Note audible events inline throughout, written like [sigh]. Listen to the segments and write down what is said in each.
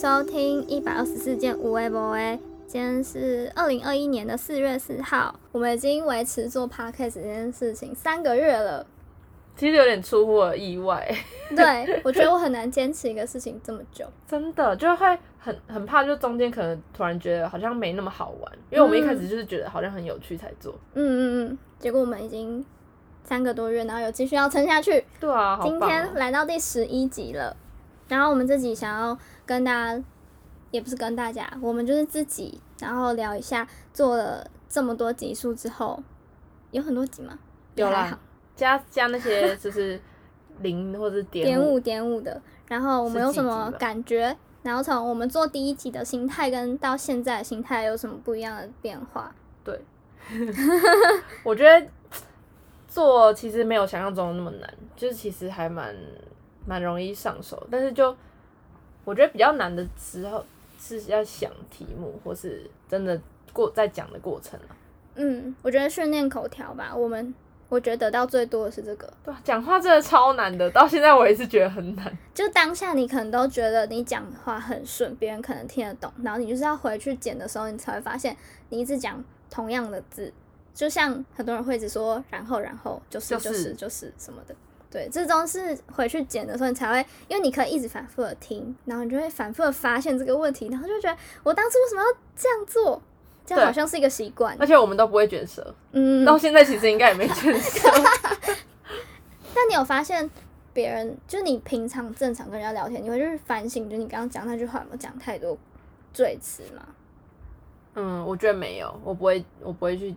收听一百二十四件无微博诶，今天是二零二一年的四月四号，我们已经维持做 podcast 这件事情三个月了。其实有点出乎我意外，对 [laughs] 我觉得我很难坚持一个事情这么久。真的就会很很怕，就中间可能突然觉得好像没那么好玩，因为我们一开始就是觉得好像很有趣才做。嗯嗯嗯，结果我们已经三个多月，然后有继续要撑下去。对啊，好今天来到第十一集了，然后我们自己想要跟大家，也不是跟大家，我们就是自己，然后聊一下做了这么多集数之后，有很多集吗？有啦，加加那些就是零或者是点点五点五的，然后我们有什么感觉？然后从我们做第一集的心态跟到现在的心态有什么不一样的变化？对，[laughs] 我觉得做其实没有想象中的那么难，就是其实还蛮蛮容易上手，但是就我觉得比较难的时候是要想题目，或是真的过在讲的过程啊。嗯，我觉得训练口条吧，我们我觉得得到最多的是这个。对啊，讲话真的超难的，到现在我也是觉得很难。就当下你可能都觉得你讲话很顺，别人可能听得懂，然后你就是要回去剪的时候，你才会发现你一直讲同样的字，就像很多人会一直说然后然后就是就就是是就是什么的，对，这都是回去剪的时候你才会，因为你可以一直反复的听，然后你就会反复的发现这个问题，然后就觉得我当初为什么要这样做，这样好像是一个习惯，而且我们都不会卷舌，嗯，到现在其实应该也没卷舌。[laughs] 但你有发现别人，就是你平常正常跟人家聊天，你会去反省，就你刚刚讲那句话有没有讲太多赘词吗？嗯，我觉得没有，我不会，我不会去，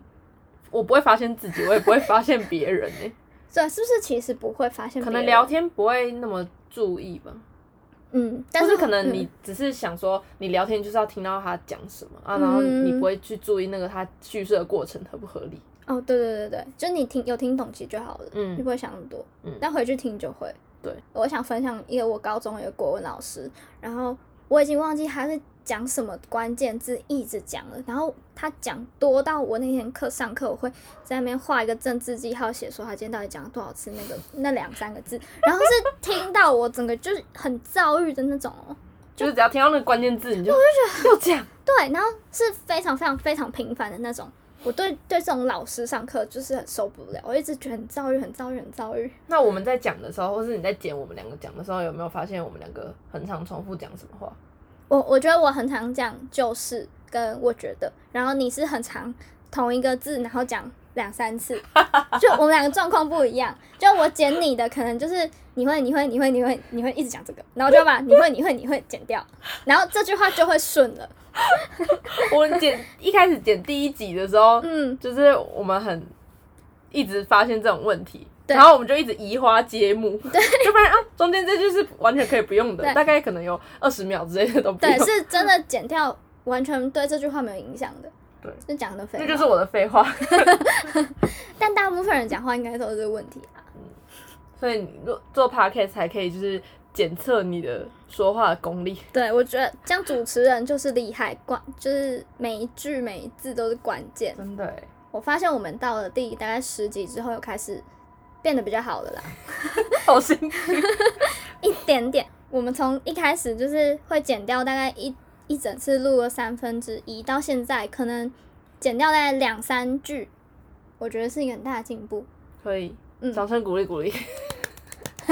我不会发现自己，我也不会发现别人诶、对，是不是其实不会发现？可能聊，天不会那么注意吧。嗯，但是是可能嗯你只是想说，你聊天就是要听到他讲什么啊，然后嗯你不会去注意那个他叙述的过程合不合理。哦，对对对对，就你听有听懂其实就好了，嗯你不会想那么多，嗯但回去听就会。对，我想分享一个我高中的一个国文老师，然后我已经忘记他是讲什么关键字，一直讲了，然后他讲多到我那天课上课，我会在那边画一个政治记号，写说他今天到底讲了多少次那个 [laughs] 那两三个字，然后是听到我整个就是很躁郁的那种哦。就是只要听到那个关键字，你就我就觉得又讲。[laughs] 对，然后是非常非常非常频繁的那种。我对对这种老师上课就是很受不了，我一直觉得很躁郁，很躁郁，很躁郁。那我们在讲的时候，或是你在剪我们两个讲的时候，有没有发现我们两个很常重复讲什么话？我我觉得我很常讲就是跟我觉得，然后你是很常同一个字，然后讲两三次，[laughs] 就我们两个状况不一样。就我剪你的，可能就是你会你会你会你会你会一直讲这个，然后就把你会你会你会剪掉，然后这句话就会顺了。[laughs] 我剪一开始剪第一集的时候，嗯，就是我们很一直发现这种问题，对然后我们就一直移花接木，就发现啊，中间这句是完全可以不用的，大概可能有二十秒之类的都不用对，是真的剪掉，完全对这句话没有影响的。对，就讲的废话。这就是我的废话。[laughs] 但大部分人讲话应该都是这个问题啊。所以你做做 podcast 才可以就是检测你的说话的功力。对，我觉得这样主持人就是厉害，关就是每一句每一字都是关键。真的哎，我发现我们到了第大概十集之后，又开始变得比较好了啦，[laughs] 好心虚。[laughs] 一点点。我们从一开始就是会剪掉大概一一整次录了三分之一，到现在可能剪掉大概两三句，我觉得是一个很大的进步。可以，嗯掌声鼓励鼓励。[laughs]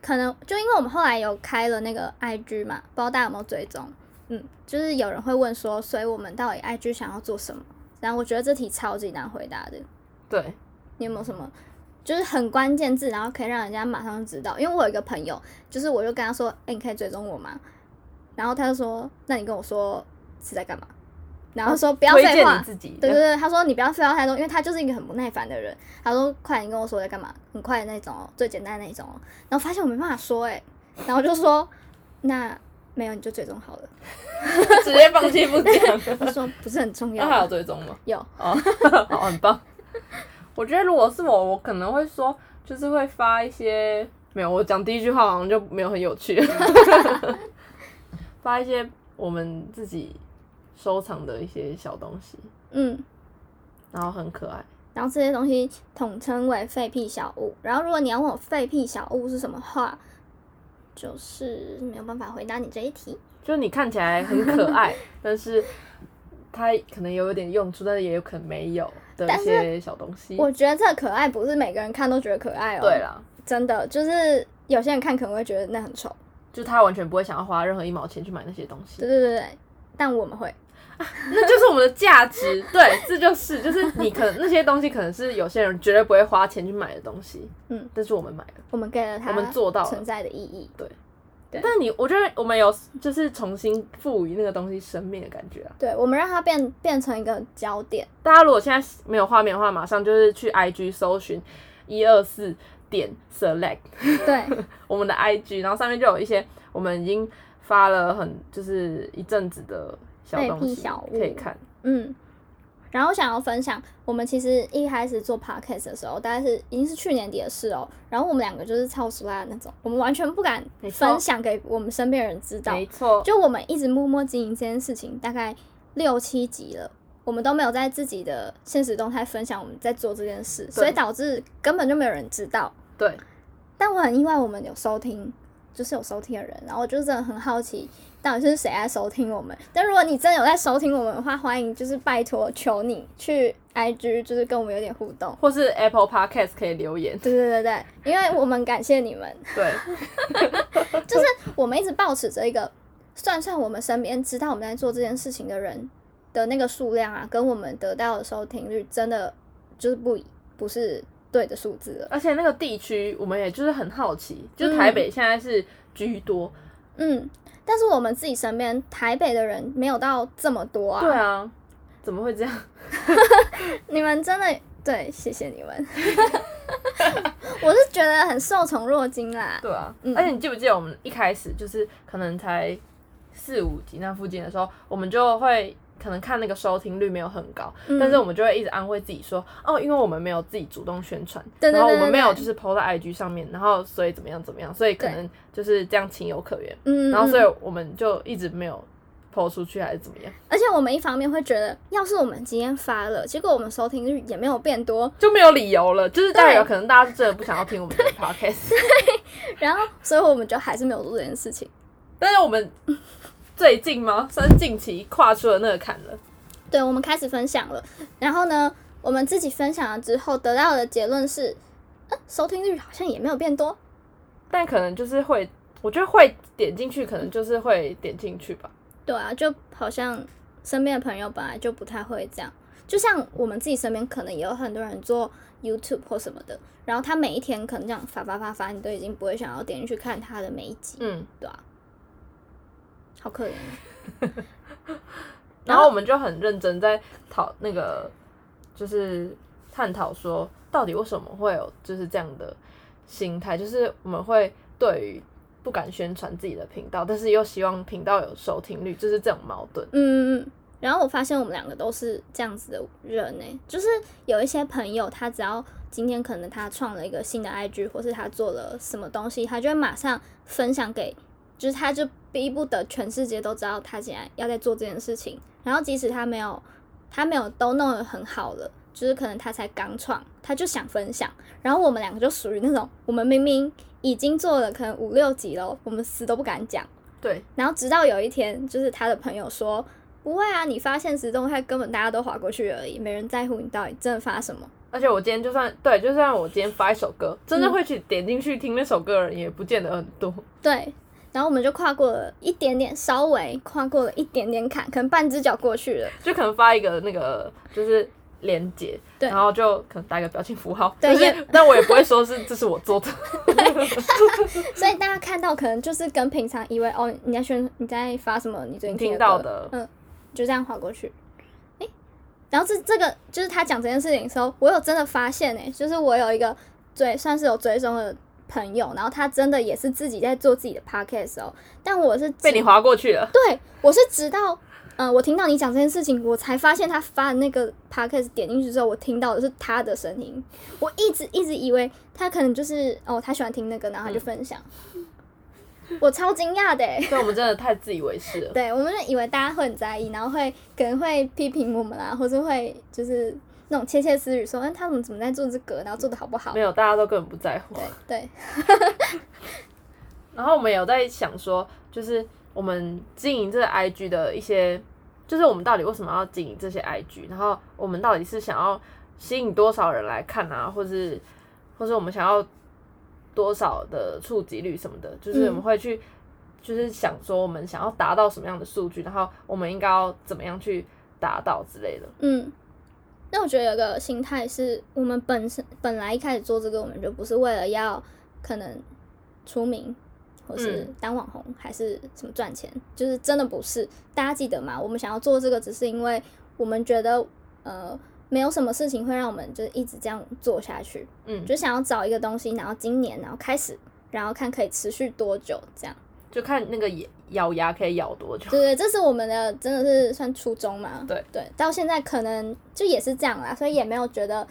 可能就因为我们后来有开了那个 IG 嘛，不知道大家有没有追踪？嗯，就是有人会问说，所以我们到底 IG 想要做什么？然后我觉得这题超级难回答的。对，你有没有什么就是很关键字，然后可以让人家马上就知道？因为我有一个朋友，就是我就跟他说，哎、你可以追踪我吗？然后他就说，那你跟我说是在干嘛？然后说不要废话，自己。对对对，他说你不要废话太多，因为他就是一个很不耐烦的人。他说快点跟我说在干嘛，很快的那种哦，最简单的那种哦。然后发现我没办法说哎、然后就说那没有你就追踪好了。[laughs] 直接放弃不讲。[laughs] 他说不是很重要他还有，追踪吗？有哦，[laughs] 好，很棒。我觉得如果是我，我可能会说，就是会发一些没有，我讲第一句话好像就没有很有趣，[laughs] 发一些我们自己收藏的一些小东西，嗯，然后很可爱。然后这些东西统称为废屁小物。然后如果你要问我废屁小物是什么话，就是没有办法回答你这一题。就是你看起来很可爱，[laughs] 但是它可能有一点用处，但是也有可能没有的一些小东西。我觉得这可爱不是每个人看都觉得可爱哦。对啦，真的就是有些人看可能会觉得那很丑。就他完全不会想要花任何一毛钱去买那些东西。对对对对，但我们会。啊那就是我们的价值，对，这就是就是你可能那些东西可能是有些人绝对不会花钱去买的东西，嗯，但是我们买了，我们给了它，我们做到了存在的意义。对，对但你我觉得我们有就是重新赋予那个东西生命的感觉啊。对，我们让它变变成一个焦点。大家如果现在没有画面的话，马上就是去 IG 搜寻一二四点 select，对，[laughs] 我们的 IG，然后上面就有一些我们已经发了很就是一阵子的小东西小物可以看。嗯。然后想要分享，我们其实一开始做 podcast 的时候，大概是已经是去年底的事哦。然后我们两个就是超熟辣的那种，我们完全不敢分享给我们身边人知道。没错，就我们一直默默经营这件事情，大概六七集了，我们都没有在自己的现实动态分享我们在做这件事，所以导致根本就没有人知道。对，但我很意外，我们有收听，就是有收听的人，然后我就真的很好奇，到底是谁在收听我们。但如果你真的有在收听我们的话，欢迎就是拜托求你去 IG，就是跟我们有点互动。或是 Apple Podcast 可以留言。对对对对，因为我们感谢你们，对，[laughs] 就是我们一直保持着一个算算我们身边知道我们在做这件事情的人的那个数量啊，跟我们得到的收听率，真的就是不不是对的数字了。而且那个地区我们也就是很好奇，就台北现在是居多。嗯，但是我们自己身边台北的人没有到这么多啊。对啊，怎么会这样？[laughs] 你们真的对，谢谢你们。[laughs] 我是觉得很受宠若惊啦。对啊，嗯而且你记不记得我们一开始就是可能才四五集那附近的时候，我们就会可能看那个收听率没有很高，嗯。但是我们就会一直安慰自己说，哦，因为我们没有自己主动宣传，对对对然后我们没有就是 PO 在 IG 上面，然后所以怎么样怎么样，所以可能就是这样情有可原，嗯，然后所以嗯我们就一直没有 PO 出去还是怎么样，而且我们一方面会觉得，要是我们今天发了，结果我们收听率也没有变多，就没有理由了，就是代表对。可能大家真的不想要听我们的 [laughs] podcast，然后所以我们就还是没有做这件事情。但是我们最近吗？算是近期跨出了那个坎了。对，我们开始分享了，然后呢，我们自己分享了之后得到的结论是，呃，收听率好像也没有变多。但可能就是会，我觉得会点进去，可能就是会点进去吧。对啊，就好像身边的朋友本来就不太会这样，就像我们自己身边可能也有很多人做 YouTube 或什么的，然后他每一天可能这样发发发发，你都已经不会想要点进去看他的每一集，嗯，对啊，好可怜哦。然后我们就很认真在讨那个，就是探讨说，到底为什么会有就是这样的心态，就是我们会对于不敢宣传自己的频道，但是又希望频道有收听率，就是这种矛盾。嗯嗯嗯。然后我发现我们两个都是这样子的人呢、就是有一些朋友，他只要今天可能他创了一个新的 IG，或是他做了什么东西，他就会马上分享给，就是他就逼不得全世界都知道他现在要在做这件事情。然后即使他没有，他没有都弄得很好了，就是可能他才刚创，他就想分享。然后我们两个就属于那种，我们明明已经做了可能五六集了，我们死都不敢讲。对，然后直到有一天，就是他的朋友说：“不会啊，你发现实动态根本大家都划过去而已，没人在乎你到底真的发什么。而且我今天就算对，就算我今天发一首歌，真的嗯会去点进去听那首歌的人，也不见得很多。”对，然后我们就跨过了一点点，稍微跨过了一点点坎，可能半只脚过去了。就可能发一个那个就是连接，对然后就可能打一个表情符号，对也就是，但我也不会说是这是我做的，[laughs] 所以大家看到可能就是跟平常以为哦你在宣你在发什么，你最近你听到的嗯，就这样划过去。诶，然后这这个就是他讲这件事情的时候，我有真的发现诶，就是我有一个追算是有追踪的朋友，然后他真的也是自己在做自己的 podcast 哦，但我是被你划过去了。对我是直到。嗯，我听到你讲这件事情，我才发现他发的那个 podcast 点进去之后，我听到的是他的声音。我一直一直以为他可能就是哦，他喜欢听那个，然后他就分享。我超惊讶的欸，[laughs] 所以我们真的太自以为是了。对，我们就以为大家会很在意，然后会可能会批评我们啊，或者会就是那种窃窃私语说，哎，他们怎么在做这个，然后做的好不好没？有，大家都根本不在乎。对对，[laughs] 然后我们有在想说，就是我们经营这个 IG 的一些，就是我们到底为什么要经营这些 IG，然后我们到底是想要吸引多少人来看啊，或是或是我们想要多少的触及率什么的，就是我们会去，就是想说我们想要达到什么样的数据，然后我们应该要怎么样去达到之类的。嗯，那我觉得有个心态是我们本身本来一开始做这个，我们就不是为了要可能出名，或是当网红，还是什么赚钱，就是真的不是。大家记得吗？我们想要做这个，只是因为我们觉得呃。没有什么事情会让我们就是一直这样做下去，嗯，就想要找一个东西，然后今年然后开始，然后看可以持续多久，这样就看那个咬牙可以咬多久。对 [laughs] 对，这是我们的真的是算初衷嘛？对对，到现在可能就也是这样啦，所以也没有觉得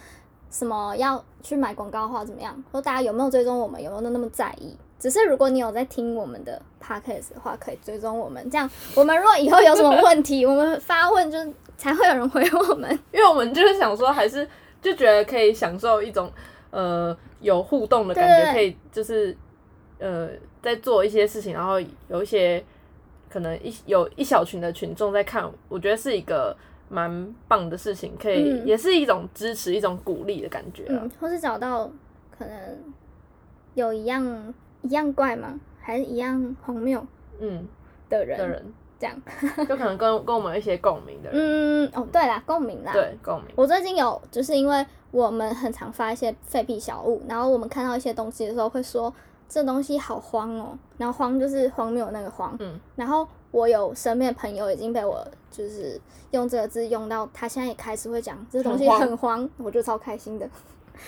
什么要去买广告话怎么样，说大家有没有追踪我们，有没有那么在意？只是如果你有在听我们的 podcast 的话，可以追踪我们，这样我们如果以后有什么问题，我们发问就。才会有人回我们，[laughs] 因为我们就是想说，还是就觉得可以享受一种呃有互动的感觉，可以就是呃在做一些事情，然后有一些可能一有一小群的群众在看，我觉得是一个蛮棒的事情，可以也是一种支持、一种鼓励的感觉，嗯，或是找到可能有一样一样怪吗？还是一样荒谬嗯的人的人。这样 [laughs] 就可能跟跟我们一些共鸣的人，嗯哦对啦，共鸣啦，对共鸣。我最近有就是因为我们很常发一些废屁小物，然后我们看到一些东西的时候会说这东西好慌哦，然后慌就是荒谬那个慌，嗯，然后我有身边的朋友已经被我就是用这个字用到，他现在也开始会讲这东西很慌，我就超开心的。[laughs]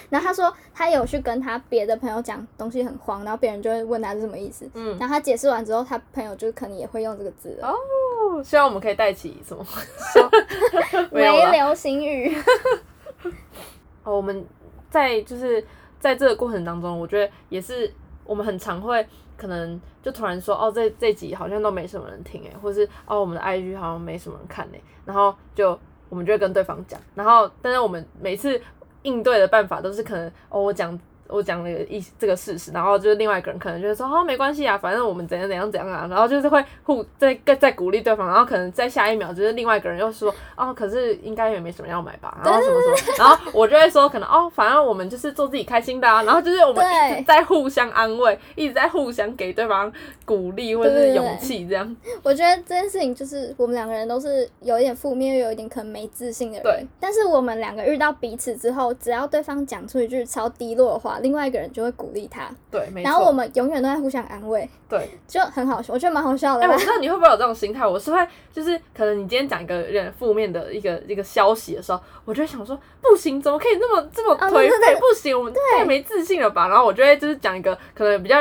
然后他说他有去跟他别的朋友讲东西很慌，然后别人就会问他是什么意思。嗯，然后他解释完之后，他朋友就可能也会用这个字哦。希望我们可以带起什么？[laughs] 没流行语。[laughs] 哦，我们在就是在这个过程当中，我觉得也是我们很常会可能就突然说哦，这这集好像都没什么人听诶，或是哦我们的 IG 好像没什么人看哎，然后就我们就会跟对方讲，然后但是我们每次。应对的办法都是可能哦，我讲我讲了一这个事实，然后就是另外一个人可能就会说哦没关系啊，反正我们怎样怎样怎样啊，然后就是会互在在鼓励对方，然后可能在下一秒就是另外一个人又说哦，可是应该也没什么要买吧，然后什么什么，然后我就会说可能哦，反正我们就是做自己开心的啊，然后就是我们一直在互相安慰，一直在互相给对方鼓励或者是勇气这样。我觉得这件事情就是我们两个人都是有一点负面又有一点可能没自信的人，对。但是我们两个遇到彼此之后，只要对方讲出一句超低落的话，另外一个人就会鼓励他，对，然后我们永远都在互相安慰，对，就很好笑，我觉得蛮好笑的。哎，我不知道你会不会有这种心态，我是会就是可能你今天讲一个有点负面的一个一个消息的时候，我就会想说不行，怎么可以那么这么颓废？不行，我们太没自信了吧？然后我就会就是讲一个可能比较。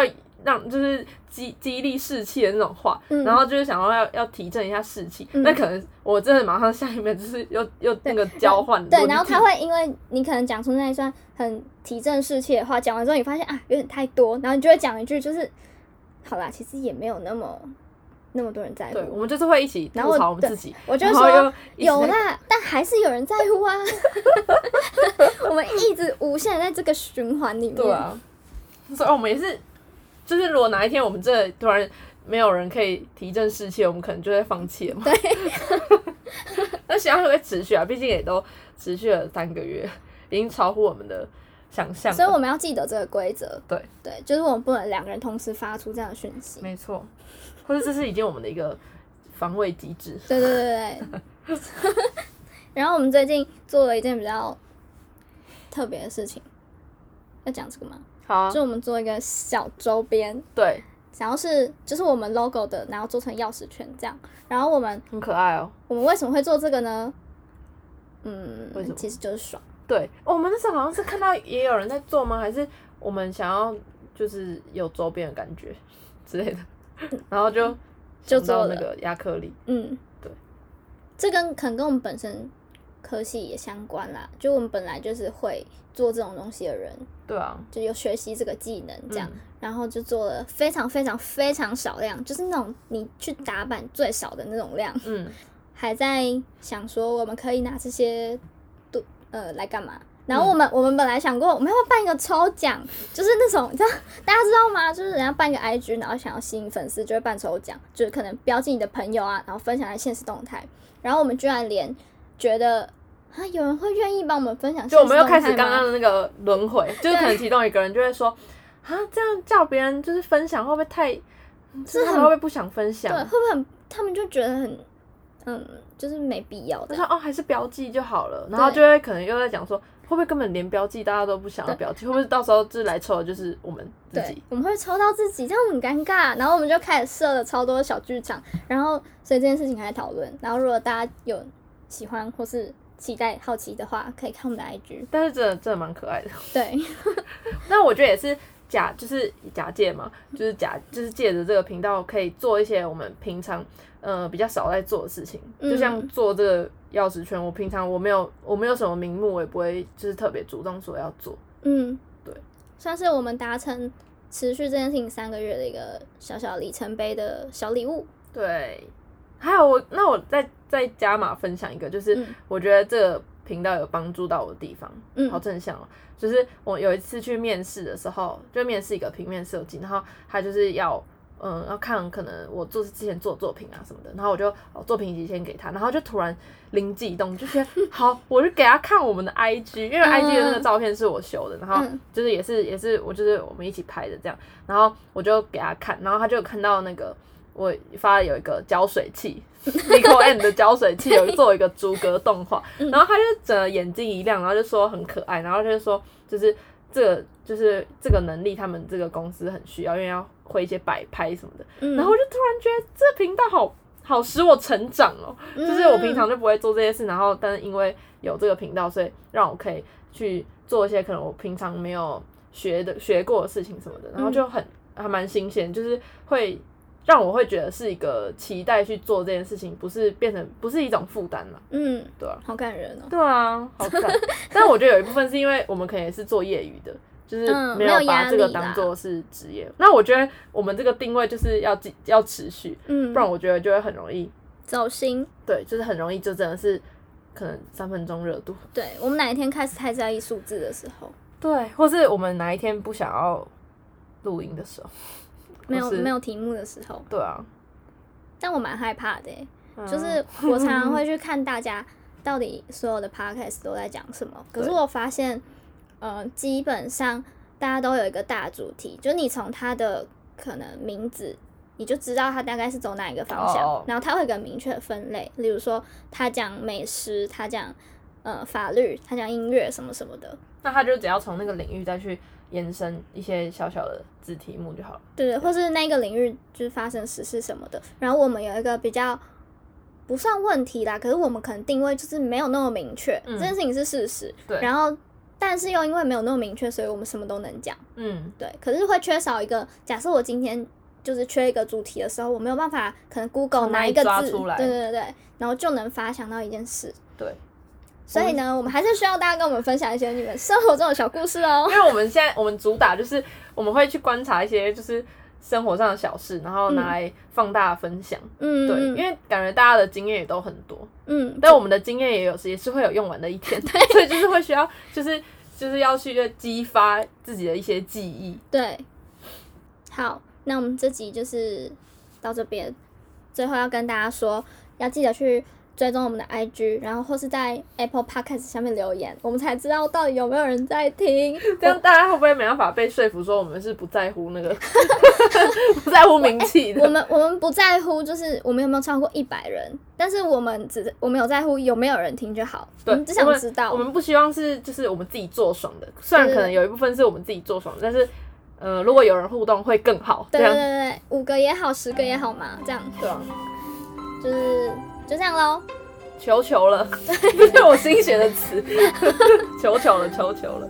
让就是激激励士气的那种话，然后就是想要要要提振一下士气，那可能我真的马上下一面就是又又那个交换。对，然后他会因为你可能讲出那一段很提振士气的话，讲完之后你发现啊有点太多，然后你就会讲一句就是好啦，其实也没有那么那么多人在乎。对，我们就是会一起吐槽我们自己。我就说有啦，但还是有人在乎啊。[laughs] 我们一直无限在这个循环里面。对啊，所以我们也是。就是如果哪一天我们这突然没有人可以提振士气，我们可能就会放弃了嘛。对。[laughs] 那希望会持续啊，毕竟也都持续了三个月，已经超乎我们的想象。所以我们要记得这个规则。对。对，就是我们不能两个人同时发出这样的讯息。没错。或者这是已经我们的一个防卫机制。对对对对。[laughs] 然后我们最近做了一件比较特别的事情，要讲这个吗？好，就我们做一个小周边，对，然后是就是我们 logo 的，然后做成钥匙圈这样，然后我们很可爱哦。我们为什么会做这个呢？嗯，为什么？其实就是爽。对，我们那时候好像是看到也有人在做吗？还是我们想要就是有周边的感觉之类的，然后就就做那个亚克力。嗯，对，这跟可能跟我们本身科系也相关啦，就我们本来就是会。做这种东西的人，对啊，就有学习这个技能这样，然后就做了非常非常非常少量，就是那种你去打板最少的那种量，嗯，还在想说我们可以拿这些都呃来干嘛？然后我们、我们本来想过，我们要办一个抽奖，就是那种 [laughs] 你知道大家知道吗？就是人家办一个 IG，然后想要吸引粉丝，就会办抽奖，就是可能标记你的朋友啊，然后分享在现实动态。然后我们居然连觉得啊，有人会愿意帮我们分享，就我们又开始刚刚的那个轮回，[laughs] 就是可能其中一个人就会说啊，这样叫别人就是分享会不会太，就是他们会不会不想分享？对，会不会很他们就觉得很嗯，就是没必要的。他说哦，还是标记就好了，然后就会可能又在讲说。会不会根本连标记大家都不想要标记？会不会到时候就是来抽的就是我们自己？我们会抽到自己，这样很尴尬。然后我们就开始设了超多小剧场，然后所以这件事情还在讨论。然后如果大家有喜欢或是期待、好奇的话，可以看我们的 IG。但是真的真的蛮可爱的。对。[laughs] 那我觉得也是假，就是假借嘛，就是假，就是借着这个频道可以做一些我们平常。呃，比较少在做的事情，就像做这个钥匙圈，我平常我没有我没有什么名目，我也不会就是特别主动说要做。嗯，对，算是我们达成持续这件事情三个月的一个小小里程碑的小礼物。对，还有我那我再再加码分享一个，就是我觉得这个频道有帮助到我的地方，嗯，好正向哦。就是我有一次去面试的时候，就面试一个平面设计，然后他就是要。嗯，要看可能我做之前做作品啊什么的，然后我就作品集先给他，然后就突然灵机一动，就觉得好，我就给他看我们的 IG，因为 IG 的那个照片是我修的，然后就是也是也是我就是我们一起拍的这样，然后我就给他看，然后他就看到那个我发有一个胶水器 [laughs] n i c o N 的胶水器有做一个逐格动画，然后他就整个眼睛一亮，然后就说很可爱，然后他就说就是这个就是这个能力，他们这个公司很需要，因为要。会一些摆拍什么的，然后我就突然觉得这频道好好使我成长哦，就是我平常就不会做这些事，然后但是因为有这个频道，所以让我可以去做一些可能我平常没有学的学过的事情什么的，然后就很还蛮新鲜，就是会让我会觉得是一个期待去做这件事情，不是变成不是一种负担了。嗯，对啊，好感人哦。对啊，好感。[laughs] 但我觉得有一部分是因为我们可能也是做业余的。就是没有把这个当做是职业，那我觉得我们这个定位就是要要持续，嗯，不然我觉得就会很容易走心。对，就是很容易就真的是可能三分钟热度。对我们哪一天开始太在意数字的时候，对，或是我们哪一天不想要录音的时候，没有没有题目的时候，对啊。但我蛮害怕的，就是我常常会 [laughs] 去看大家到底所有的 podcast 都在讲什么，可是我发现。呃，基本上大家都有一个大主题，就你从他的可能名字，你就知道他大概是走哪一个方向，然后他会有个明确的分类，例如说他讲美食，他讲呃法律，他讲音乐什么什么的。那他就只要从那个领域再去延伸一些小小的子题目就好了。对对，或是那个领域就是发生实事什么的。然后我们有一个比较不算问题啦，可是我们可能定位就是没有那么明确，这件事情是事实。对，然后。但是又因为没有那么明确，所以我们什么都能讲。嗯，对。可是会缺少一个，假设我今天就是缺一个主题的时候，我没有办法，可能 Google 哪一个字，对对对对，然后就能发想到一件事。对。所以呢，我们还是需要大家跟我们分享一些你们生活中的小故事哦。[laughs] 因为我们现在我们主打就是我们会去观察一些就是生活上的小事，然后拿来放大分享。嗯，对。因为感觉大家的经验也都很多。嗯。但我们的经验也有时也是会有用完的一天，[laughs] 所以就是会需要就是。就是要去激发自己的一些记忆。对，好，那我们这集就是到这边，最后要跟大家说，要记得去。追踪我们的 IG，然后或是在 Apple Podcast 下面留言，我们才知道到底有没有人在听。[laughs] 这样大家会不会没办法被说服，说我们是不在乎那个，[laughs] 不在乎名气的？我们我们不在乎，就是我们有没有超过一百人，但是我们只我们有在乎有没有人听就好。我们只想知道，我们不希望是就是我们自己做爽的，虽然可能有一部分是我们自己做爽的，但是呃，如果有人互动会更好。对对对对，五个也好，十个也好嘛，这样对啊，就是。就这样喽，求求了，[laughs] 这是我新学的词，[laughs] 求求了，求求了。